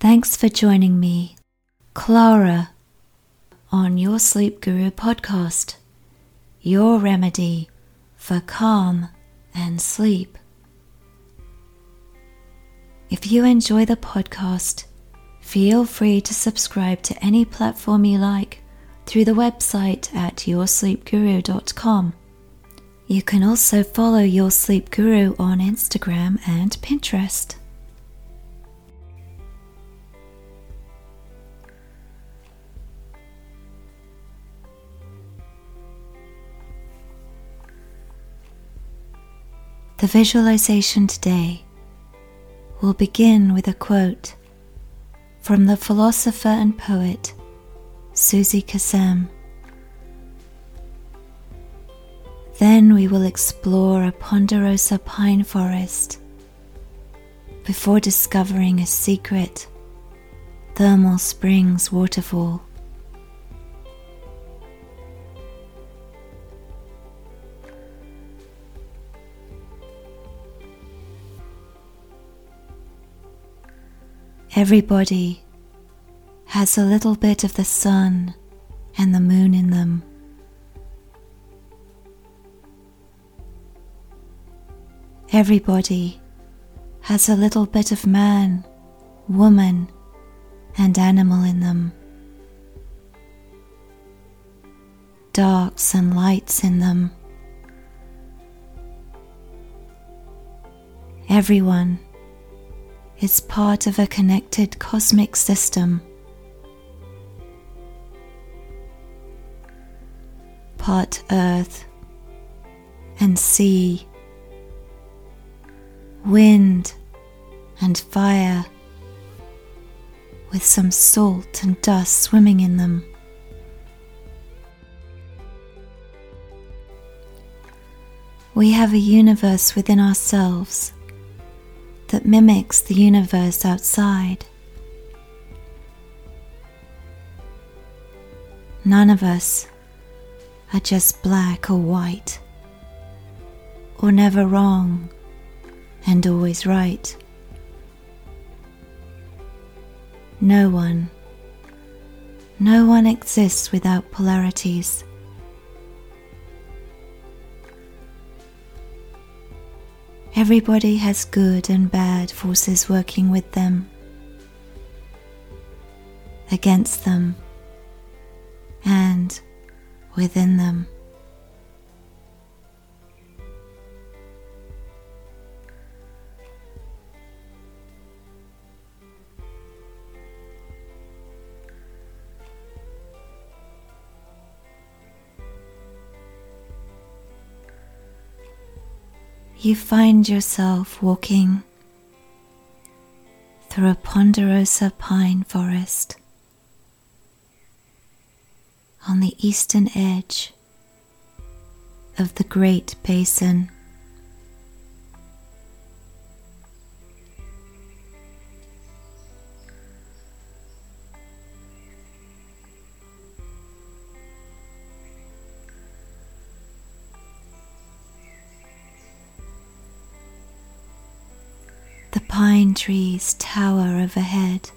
Thanks for joining me, Clara, on Your Sleep Guru podcast, your remedy for calm and sleep. If you enjoy the podcast, feel free to subscribe to any platform you like through the website at yoursleepguru.com. You can also follow Your Sleep Guru on Instagram and Pinterest. The visualization today will begin with a quote from the philosopher and poet Suzy Kassem. Then we will explore a ponderosa pine forest before discovering a secret thermal springs waterfall. Everybody has a little bit of the sun and the moon in them. Everybody has a little bit of man, woman, and animal in them. Darks and lights in them. Everyone is part of a connected cosmic system. Part earth and sea, wind and fire, with some salt and dust swimming in them. We have a universe within ourselves that mimics the universe outside. None of us are just black or white, or never wrong and always right. No one, no one exists without polarities. Everybody has good and bad forces working with them, against them, and within them. You find yourself walking through a ponderosa pine forest on the eastern edge of the Great Basin. Pine trees tower overhead.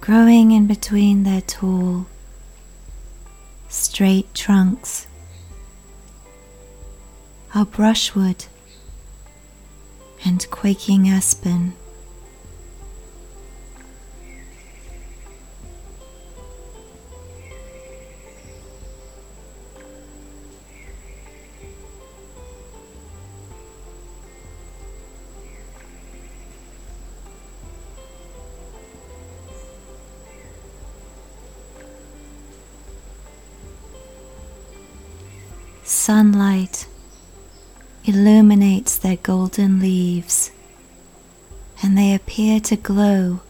Growing in between their tall, straight trunks are brushwood and quaking aspen. Sunlight illuminates their golden leaves and they appear to glow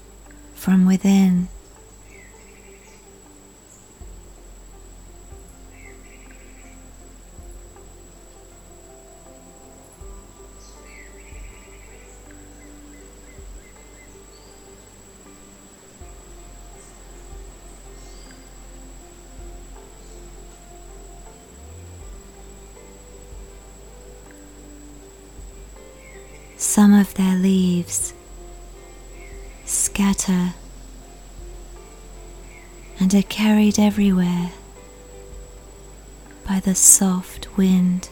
from within. Some of their leaves scatter and are carried everywhere by the soft wind.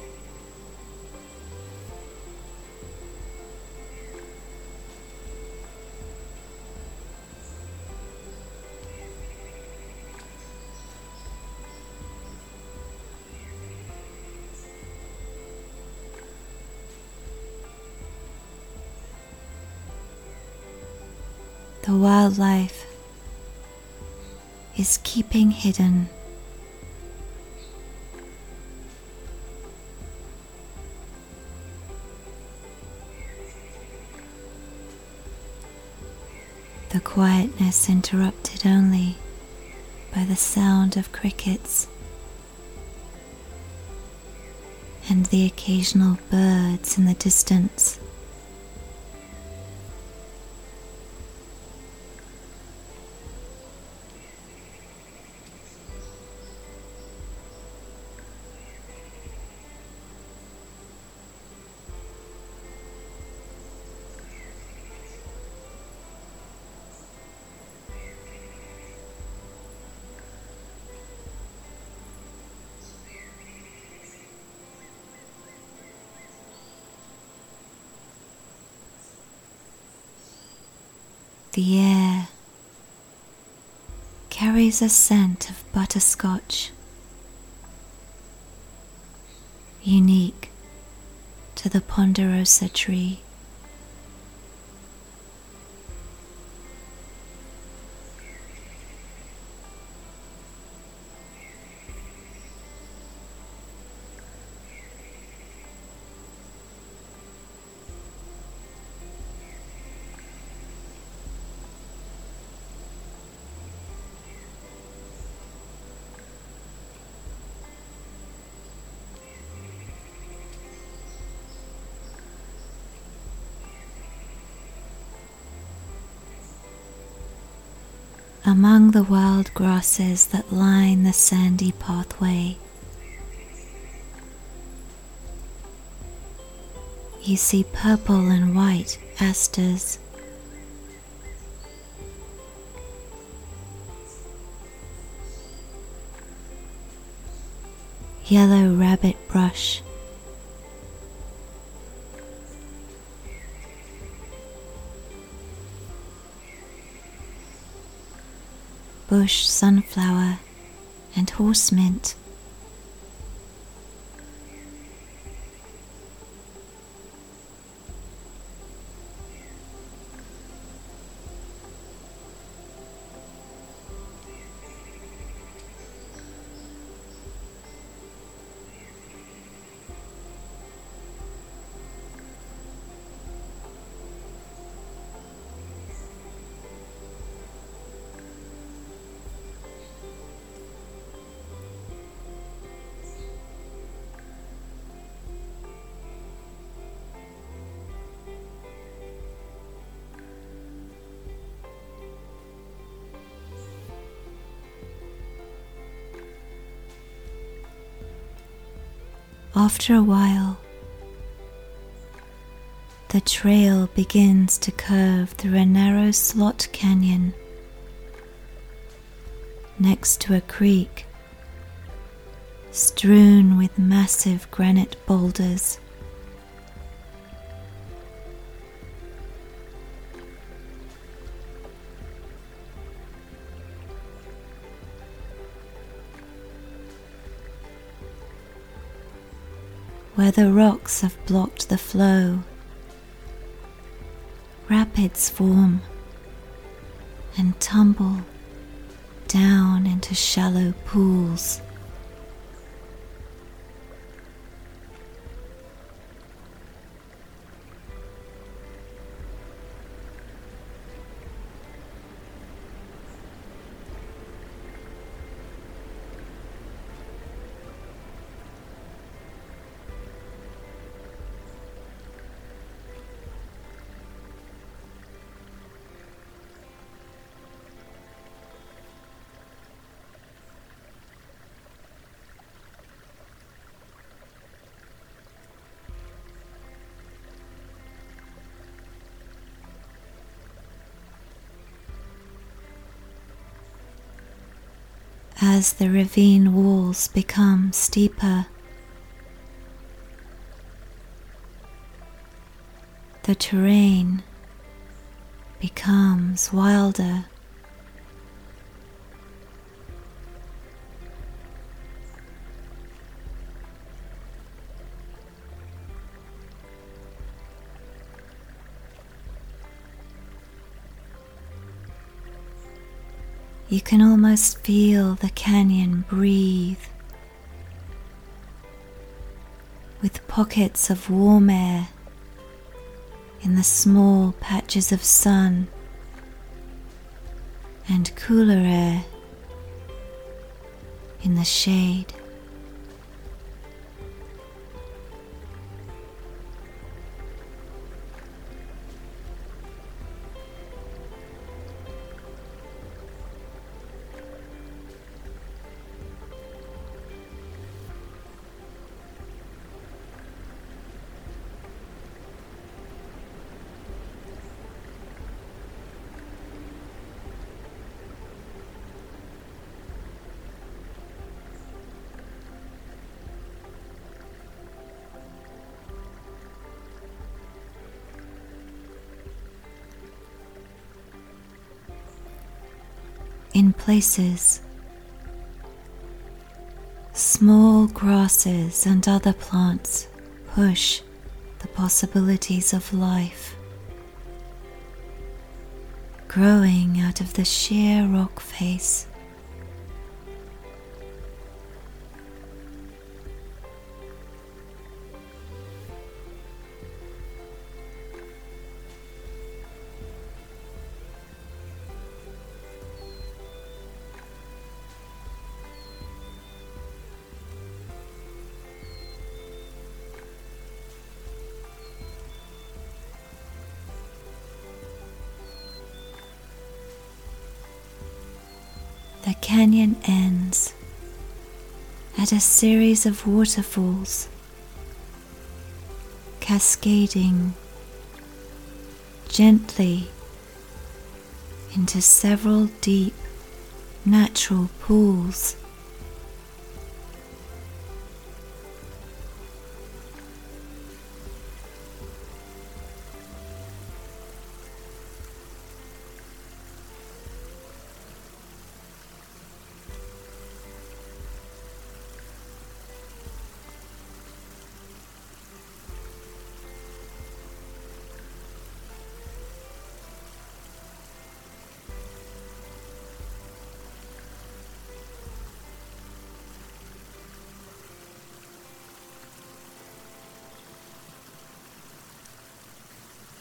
The wildlife is keeping hidden. The quietness interrupted only by the sound of crickets and the occasional birds in the distance. The air carries a scent of butterscotch, unique to the ponderosa tree. Among the wild grasses that line the sandy pathway. You see purple and white asters. Yellow rabbit brush. Bush sunflower, and horse mint. After a while, the trail begins to curve through a narrow slot canyon next to a creek strewn with massive granite boulders. Where the rocks have blocked the flow. Rapids form and tumble down into shallow pools. As the ravine walls become steeper. The terrain becomes wilder. You can almost feel the canyon breathe with pockets of warm air in the small patches of sun and cooler air in the shade. In places. Small grasses and other plants push the possibilities of life, growing out of the sheer rock face. The canyon ends at a series of waterfalls cascading gently into several deep natural pools.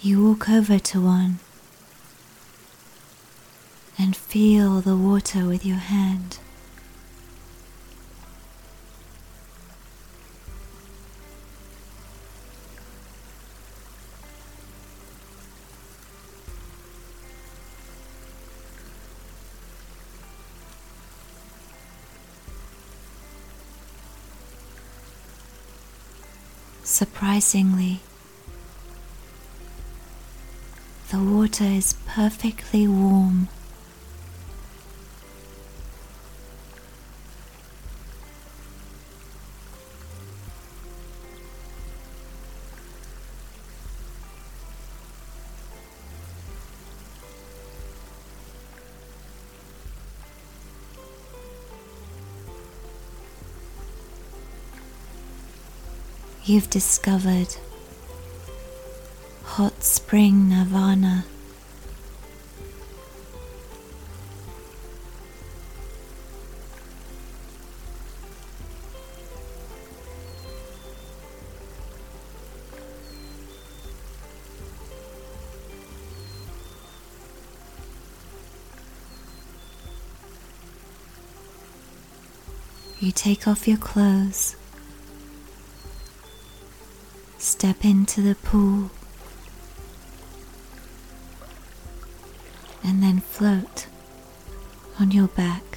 You walk over to one and feel the water with your hand. Surprisingly, the water is perfectly warm. You've discovered hot spring nirvana. You take off your clothes, step into the pool. Float on your back.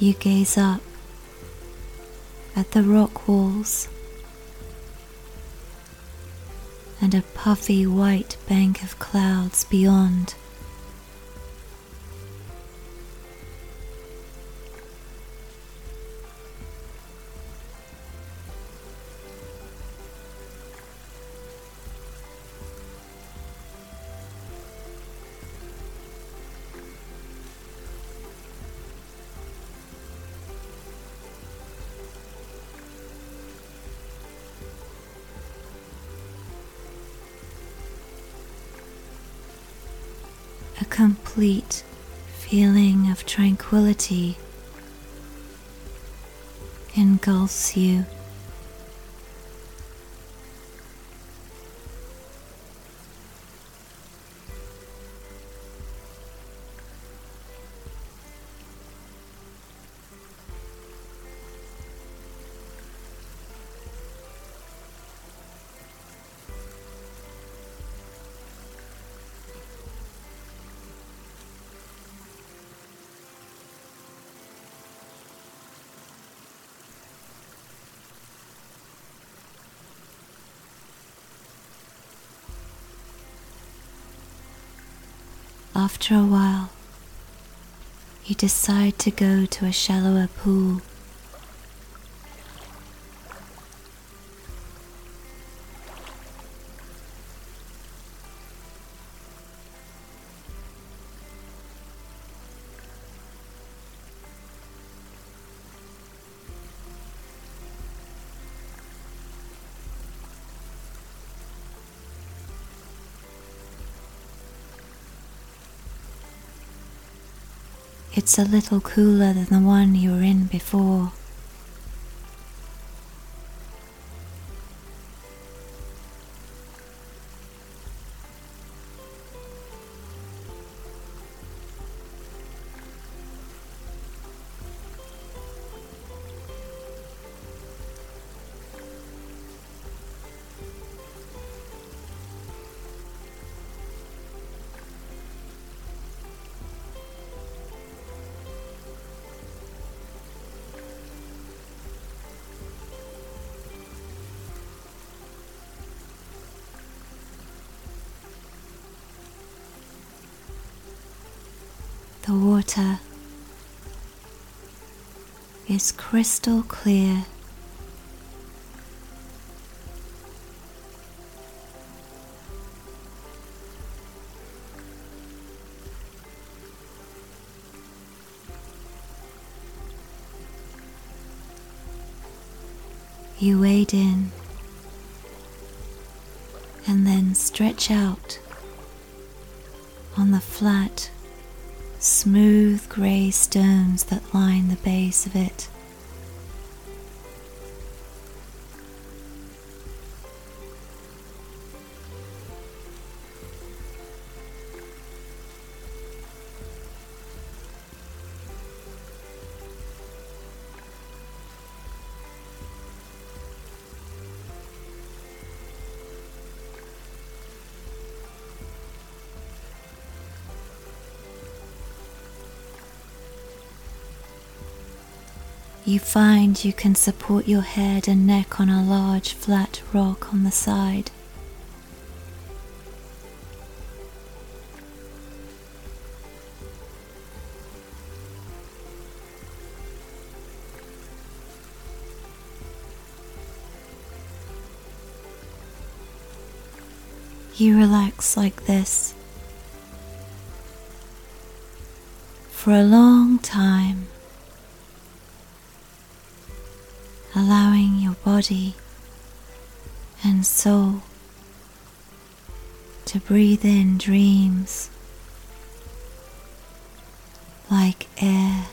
You gaze up at the rock walls and a puffy white bank of clouds beyond. Complete feeling of tranquility engulfs you. After a while, you decide to go to a shallower pool. It's a little cooler than the one you were in before. The water is crystal clear. You wade in and then stretch out on the flat smooth grey stones that line the base of it. You find you can support your head and neck on a large flat rock on the side. You relax like this for a long time. Allowing your body and soul to breathe in dreams like air.